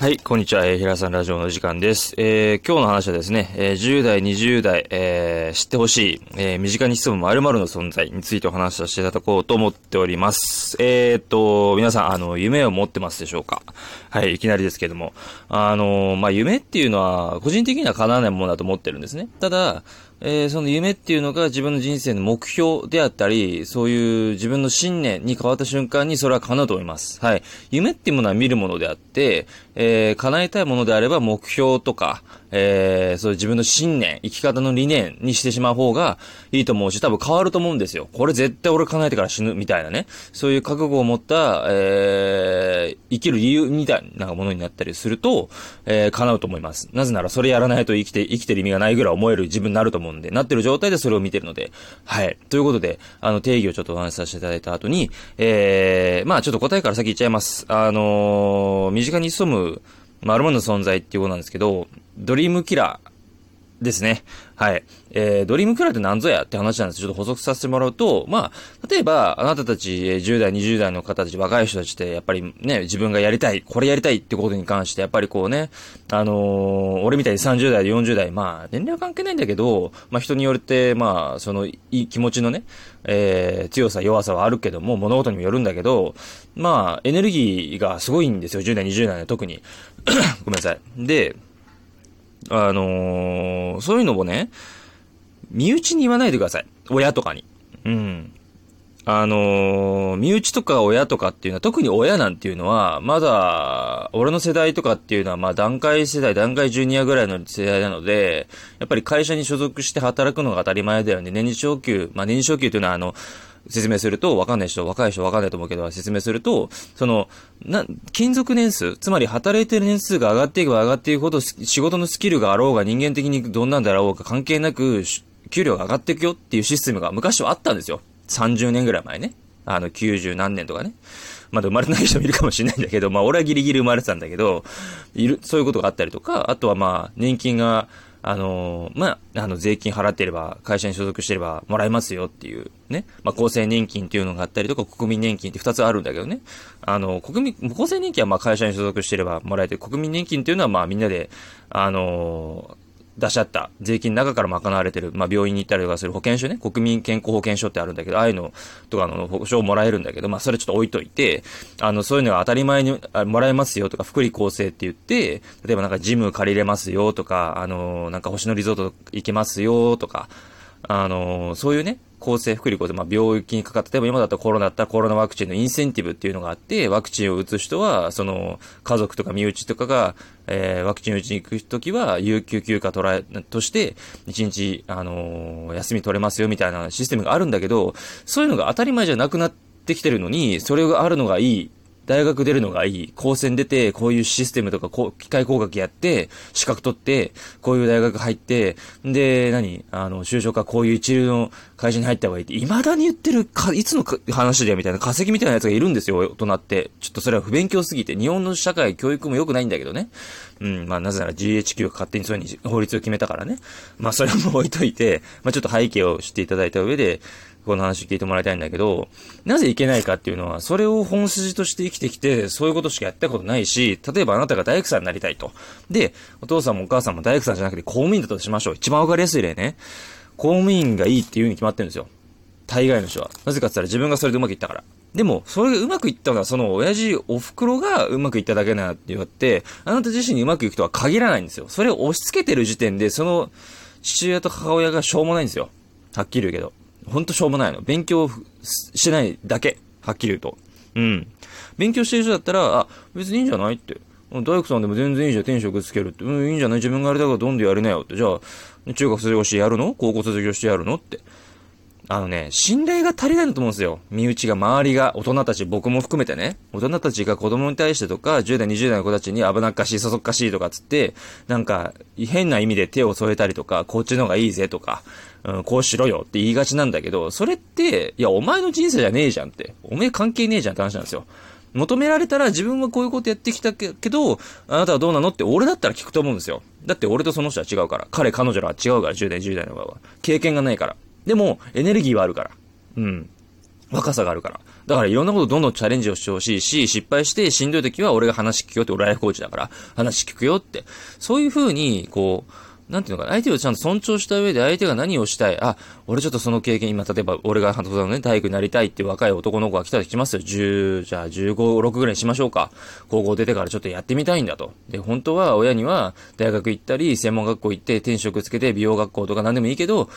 はい、こんにちは。えー、平さんラジオの時間です。えー、今日の話はですね、えー、10代、20代、えー、知ってほしい、えー、身近に潜む〇〇の存在についてお話しさせていただこうと思っております。えーっと、皆さん、あの、夢を持ってますでしょうか？はい、いきなりですけども。あの、まあ、夢っていうのは、個人的には叶わないものだと思ってるんですね。ただ、えーその夢っていうのが自分の人生の目標であったり、そういう自分の信念に変わった瞬間にそれは叶うと思います。はい。夢っていうものは見るものであって、えー叶えたいものであれば目標とか、えーそういう自分の信念、生き方の理念にしてしまう方がいいと思うし、多分変わると思うんですよ。これ絶対俺叶えてから死ぬみたいなね。そういう覚悟を持った、えー生きる理由みたいなものになったりすると、えー叶うと思います。なぜならそれやらないと生きて、生きてる意味がないぐらい思える自分になると思うんで、なってる状態でそれを見てるので、はい。ということで、あの、定義をちょっとお話しさせていただいた後に、えー、まあちょっと答えから先言っちゃいます。あのー身近に潜む、〇〇のの存在っていうことなんですけど、ドリームキラー、ですね。はい。えー、ドリームキラーって何ぞやって話なんですちょっと補足させてもらうと、まあ、例えば、あなたたち、10代、20代の方たち、若い人たちって、やっぱりね、自分がやりたい、これやりたいってことに関して、やっぱりこうね、あのー俺みたいに30代、40代、まあ、年齢は関係ないんだけど、まあ人によって、まあ、その、いい気持ちのね、えー、強さ、弱さはあるけども、物事にもよるんだけど、まあ、エネルギーがすごいんですよ、10代、20代の特に。ごめんなさい。で、あのーそういうのもね、身内に言わないでください。親とかに。うん。あのー身内とか親とかっていうのは、特に親なんていうのは、まだ、俺の世代とかっていうのは、まあ段階世代、段階ジュニアぐらいの世代なので、やっぱり会社に所属して働くのが当たり前だよね。年次昇給、まあ年次昇給っていうのは、あの、説明すると、わかんない人、若い人わかんないと思うけど、説明すると、その、な、勤続年数、つまり働いてる年数が上がっていけば上がっていくほど、仕事のスキルがあろうが、人間的にどんなんだろうが関係なく、給料が上がっていくよっていうシステムが昔はあったんですよ。30年ぐらい前ね。あの、90何年とかね。まだ生まれない人もいるかもしれないんだけど、まあ俺はギリギリ生まれてたんだけど、いる、そういうことがあったりとか、あとはまあ、年金が、あのまあ、あの、税金払ってれば、会社に所属してれば、もらえますよっていう、ね。まあ、厚生年金っていうのがあったりとか、国民年金って二つあるんだけどね。あの、国民、厚生年金はま、会社に所属してればもらえて、国民年金っていうのはま、みんなで、あの出し合った税金の中から賄われてる、まあ、病院に行ったりとかする保険証ね、国民健康保険証ってあるんだけど、ああいうのとかの保証をもらえるんだけど、まあ、それちょっと置いといて、あの、そういうのが当たり前にもらえますよとか、福利厚生って言って、例えばなんかジム借りれますよとか、あの、なんか星野リゾート行けますよとか、あの、そういうね、厚生福利厚生、まあ、病気にかかって、例えば今だったらコロナだったらコロナワクチンのインセンティブっていうのがあって、ワクチンを打つ人は、その、家族とか身内とかが、えー、ワクチンを打ちに行くときは、有給休暇取ら、として、一日、あのー休み取れますよみたいなシステムがあるんだけど、そういうのが当たり前じゃなくなってきてるのに、それがあるのがいい。大学出るのがいい。高専出て、こういうシステムとか、こう、機械工学やって、資格取って、こういう大学入って、で、何？あの、就職はこういう一流の会社に入った方がいいって、未だに言ってるか、いつの話だよみたいな、化石みたいなやつがいるんですよ、大人って。ちょっとそれは不勉強すぎて、日本の社会、教育も良くないんだけどね。うん、まあ、なぜなら GHQ が勝手にそういうに法律を決めたからね。まあ、それも置いといて、まあ、ちょっと背景を知っていただいた上で、この話を聞いてもらいたいんだけど、なぜいけないかっていうのは、それを本筋として生きてきて、そういうことしかやったことないし、例えばあなたが大工さんになりたいと。で、お父さんもお母さんも大工さんじゃなくて公務員だとしましょう。一番わかりやすい例ね。公務員がいいっていう風に決まってるんですよ。大概の人は。なぜかって言ったら自分がそれでうまくいったから。でも、それがうまくいったのは、その親父、お袋がうまくいっただけなって言って、あなた自身にうまくいくとは限らないんですよ。それを押し付けてる時点で、その父親と母親がしょうもないんですよ。はっきり言うけど。ほんとしょうもないの。勉強しないだけ。はっきり言うと。うん。勉強してる人だったら、あ、別にいいんじゃないって。大工さんでも全然いいじゃん、転職つけるって。うん、いいんじゃない？自分がやりたいからどんどんやりなよって。じゃあ、中学卒業してやるの？高校卒業してやるの？って。あのね、信頼が足りないんだと思うんですよ。身内が、周りが、大人たち、僕も含めてね。大人たちが子供に対してとか、10代、20代の子たちに危なっかしい、そそっかしいとかつって、なんか、変な意味で手を添えたりとか、こっちの方がいいぜとか、うん、こうしろよって言いがちなんだけど、それって、いや、お前の人生じゃねえじゃんって。おめえ関係ねえじゃんって話なんですよ。求められたら自分はこういうことやってきたけど、あなたはどうなのって俺だったら聞くと思うんですよ。だって俺とその人は違うから。彼、彼女らは違うから、10代、10代の場合は。経験がないから。でも、エネルギーはあるから。うん。若さがあるから。だからいろんなことどんどんチャレンジをしてほしいし、失敗してしんどい時は俺が話聞くよって俺ライフコーチだから、話聞くよって。そういう風に、こう、なんていうのかな、相手をちゃんと尊重した上で相手が何をしたい。あ、俺ちょっとその経験、今、例えば俺が、のね、体育になりたいって若い男の子が来た時来ますよ。10、じゃあ15、6ぐらいにしましょうか。高校出てからちょっとやってみたいんだと。で、本当は親には大学行ったり、専門学校行って転職つけて美容学校とか何でもいいけど、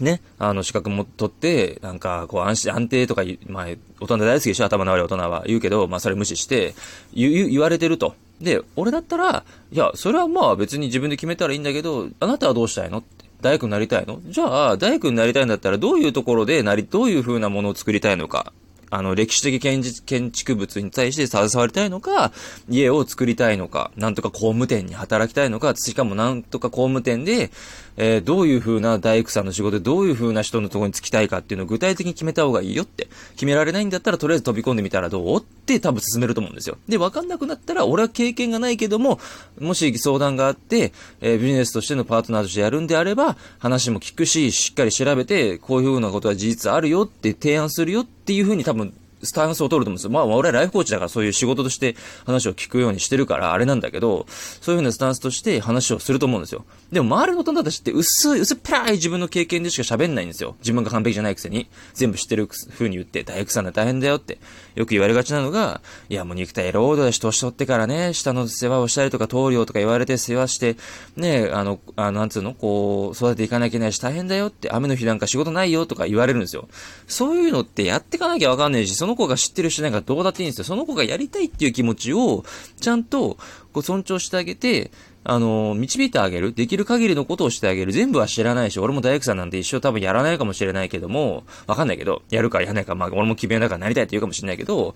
ね、あの、資格も取って、なんか、こう、安心、安定とか、まあ、大人大好きでしょ頭の悪い大人は言うけど、まあ、それ無視して、言、言われてると。で、俺だったら、いや、それはまあ別に自分で決めたらいいんだけど、あなたはどうしたいのって。大工になりたいの？じゃあ、大工になりたいんだったら、どういうところでなり、どういう風なものを作りたいのか。あの、歴史的建建築物に対して携わりたいのか、家を作りたいのか、なんとか工務店に働きたいのか、しかもなんとか工務店で、えー、どういう風な大工さんの仕事でどういう風な人のところに就きたいかっていうのを具体的に決めた方がいいよって。決められないんだったらとりあえず飛び込んでみたらどう？って多分進めると思うんですよ。で、わかんなくなったら、俺は経験がないけども、もし相談があって、えー、ビジネスとしてのパートナーとしてやるんであれば、話も聞くし、しっかり調べて、こういうふうなことは事実あるよって提案するよっていうふうに多分スタンスを取ると思うんですよ。まあ、俺はライフコーチだからそういう仕事として話を聞くようにしてるから、あれなんだけど、そういうふうなスタンスとして話をすると思うんですよ。でも、周りの大人たちって薄い、薄っぺらい自分の経験でしか喋んないんですよ。自分が完璧じゃないくせに。全部知ってる風に言って、大工さんで大変だよって。よく言われがちなのが、いや、もう肉体労働だし、年取ってからね、下の世話をしたりとか、棟梁とか言われて世話して、ね、あの、あなんつうの、こう、育てていかなきゃいけないし大変だよって、雨の日なんか仕事ないよとか言われるんですよ。そういうのってやってかなきゃわかんないし、そのその子が知ってるしないかどうだっていいんですよ。その子がやりたいっていう気持ちを、ちゃんと、こう尊重してあげて、あの、導いてあげる。できる限りのことをしてあげる。全部は知らないし、俺も大工さんなんて一生多分やらないかもしれないけども、わかんないけど、やるかやらないか、まあ俺も決めだからなりたいって言うかもしれないけど、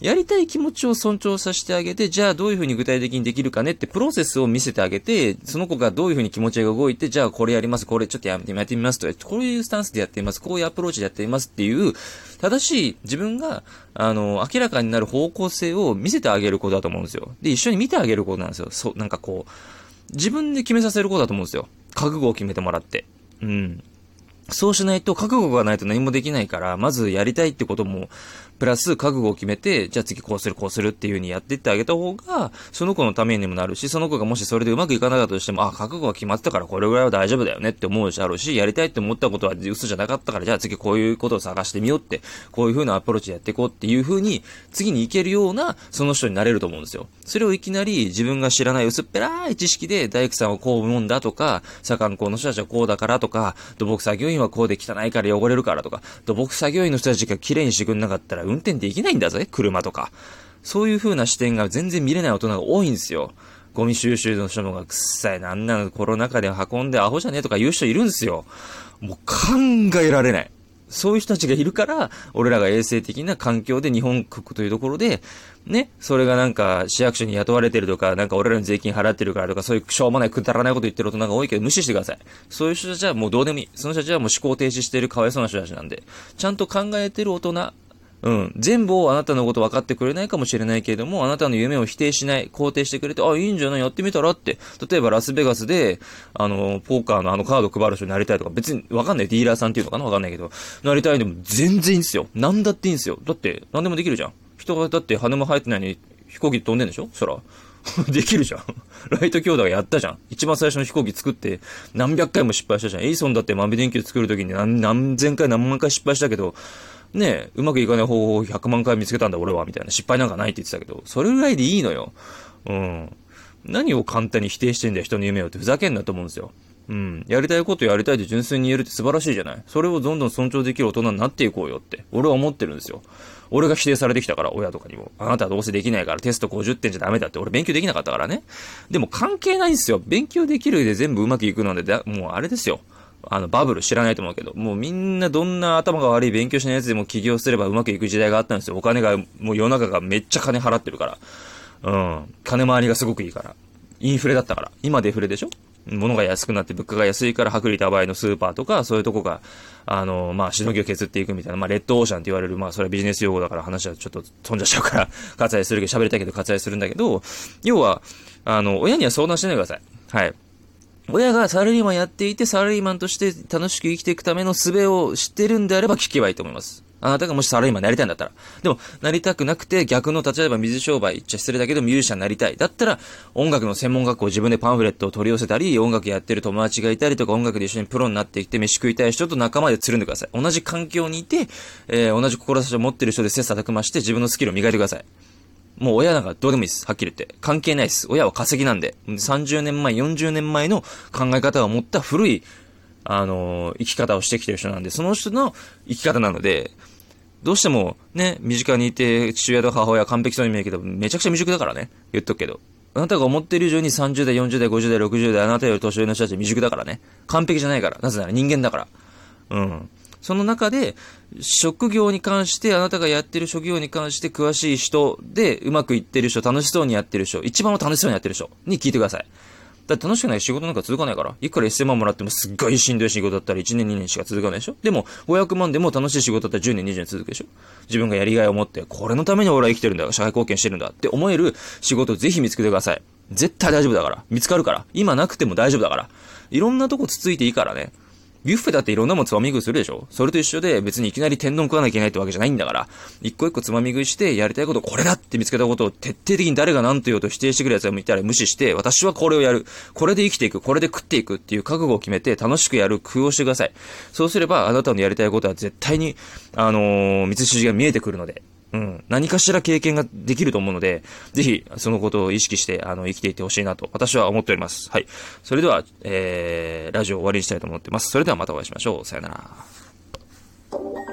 やりたい気持ちを尊重させてあげて、じゃあどういうふうに具体的にできるかねってプロセスを見せてあげて、その子がどういうふうに気持ちが動いて、じゃあこれやります、これちょっとやめてやってみますとこういうスタンスでやってみます、こういうアプローチでやってみますっていう、正しい自分が、あの、明らかになる方向性を見せてあげることだと思うんですよ。で、一緒に見てあげることなんですよ。そう、なんかこう、自分で決めさせることだと思うんですよ。覚悟を決めてもらって。うん。そうしないと、覚悟がないと何もできないから、まずやりたいってことも、プラス覚悟を決めて、じゃあ次こうするこうするっていう風にやっていってあげた方が、その子のためにもなるし、その子がもしそれでうまくいかなかったとしても、あ、覚悟が決まってたからこれぐらいは大丈夫だよねって思うしあるし、やりたいって思ったことは嘘じゃなかったから、じゃあ次こういうことを探してみようって、こういう風なアプローチでやっていこうっていう風に、次に行けるような、その人になれると思うんですよ。それをいきなり自分が知らない薄っぺらい知識で、大工さんはこう思うんだとか、左官工の人たちはこうだからとか、土木作業員はこうで汚いから汚れるからとか、土木作業員の人たちが綺麗にしてくんなかったら運転できないんだぜ、車とか。そういう風な視点が全然見れない大人が多いんですよ。ゴミ収集の人もがくっさい、なんなのコロナ禍で運んでアホじゃねえとか言う人いるんですよ。もう考えられない。そういう人たちがいるから、俺らが衛生的な環境で日本国というところで、ね、それがなんか市役所に雇われてるとか、なんか俺らに税金払ってるからとか、そういうしょうもないくだらないこと言ってる大人が多いけど無視してください。そういう人たちはもうどうでもいい。その人たちはもう思考停止してるかわいそうな人たちなんで、ちゃんと考えてる大人、うん。全部をあなたのこと分かってくれないかもしれないけれども、あなたの夢を否定しない、肯定してくれて、あ、いいんじゃない？やってみたらって。例えばラスベガスで、あの、ポーカーのあのカード配る人になりたいとか、別に分かんない。ディーラーさんっていうのかな？分かんないけど、なりたいでも全然いいんですよ。なんだっていいんですよ。だって、何でもできるじゃん。人がだって羽も生えてないのに飛行機飛んでんでしょ？そら。できるじゃん。ライト兄弟がやったじゃん。一番最初の飛行機作って何百回も失敗したじゃん。エイソンだって豆電球作るときに何何千回何万回失敗したけど、ねえうまくいかない方法を100万回見つけたんだ俺は、みたいな。失敗なんかないって言ってたけど、それぐらいでいいのよ。うん。何を簡単に否定してんだよ、人の夢をってふざけんなと思うんですよ。うん。やりたいことやりたいって純粋に言えるって素晴らしいじゃない？それをどんどん尊重できる大人になっていこうよって。俺は思ってるんですよ。俺が否定されてきたから、親とかにも。あなたはどうせできないからテスト50点じゃダメだって。俺勉強できなかったからね。でも関係ないんですよ。勉強できるで全部うまくいくので、もうあれですよ。あの、バブル知らないと思うけど、もうみんなどんな頭が悪い勉強しない奴でも起業すればうまくいく時代があったんですよ。お金が、もう世の中がめっちゃ金払ってるから。うん。金回りがすごくいいから。インフレだったから。今デフレでしょ？物が安くなって物価が安いから薄利多売のスーパーとか、そういうとこが、あの、まあ、しのぎを削っていくみたいな、まあ、レッドオーシャンって言われる、まあ、それはビジネス用語だから話はちょっと飛んじゃっちゃうから、割愛するけど、喋りたいけど割愛するんだけど、要は、あの、親には相談しないでください。はい。親がサラリーマンやっていて、サラリーマンとして楽しく生きていくための術を知ってるんであれば聞けばいいと思います。あなたがもしサラリーマンになりたいんだったら。でも、なりたくなくて、逆の、例えば水商売、言っちゃ失礼だけど、ミュージシャンになりたい。だったら、音楽の専門学校自分でパンフレットを取り寄せたり、音楽やってる友達がいたりとか、音楽で一緒にプロになっていって飯食いたい人と仲間でつるんでください。同じ環境にいて、えー、同じ志を持ってる人で切磋琢磨して自分のスキルを磨いてください。もう親なんかどうでもいいです。はっきり言って。関係ないです。親は稼ぎなんで。30年前、40年前の考え方を持った古い、あのー、生き方をしてきてる人なんで、その人の生き方なので、どうしてもね、身近にいて父親と母親完璧そうに見えるけど、めちゃくちゃ未熟だからね。言っとくけど。あなたが思ってる以上に30代、40代、50代、60代、あなたより年上の人たち未熟だからね。完璧じゃないから。なぜなら人間だから。うん。その中で、職業に関して、あなたがやってる職業に関して詳しい人で、うまくいってる人、楽しそうにやってる人、一番楽しそうにやってる人に聞いてください。だって楽しくない仕事なんか続かないから。いくら1000万もらってもすっごいしんどい仕事だったら1年2年しか続かないでしょ？でも、500万でも楽しい仕事だったら10年20年続くでしょ？自分がやりがいを持って、これのために俺は生きてるんだ、社会貢献してるんだって思える仕事をぜひ見つけてください。絶対大丈夫だから。見つかるから。今なくても大丈夫だから。いろんなとこつついていいからね。ビュッフェだっていろんなもんつまみ食いするでしょ？それと一緒で別にいきなり天丼食わなきゃいけないってわけじゃないんだから、一個一個つまみ食いしてやりたいことこれだって見つけたことを徹底的に誰が何と言おうと否定してくる奴がいたら無視して、私はこれをやる。これで生きていく。これで食っていくっていう覚悟を決めて楽しくやる工夫をしてください。そうすればあなたのやりたいことは絶対に、あのー、道筋が見えてくるので、うん。何かしら経験ができると思うので、ぜひ、そのことを意識して、あの、生きていってほしいなと、私は思っております。はい。それでは、えー、ラジオ終わりにしたいと思ってます。それではまたお会いしましょう。さよなら。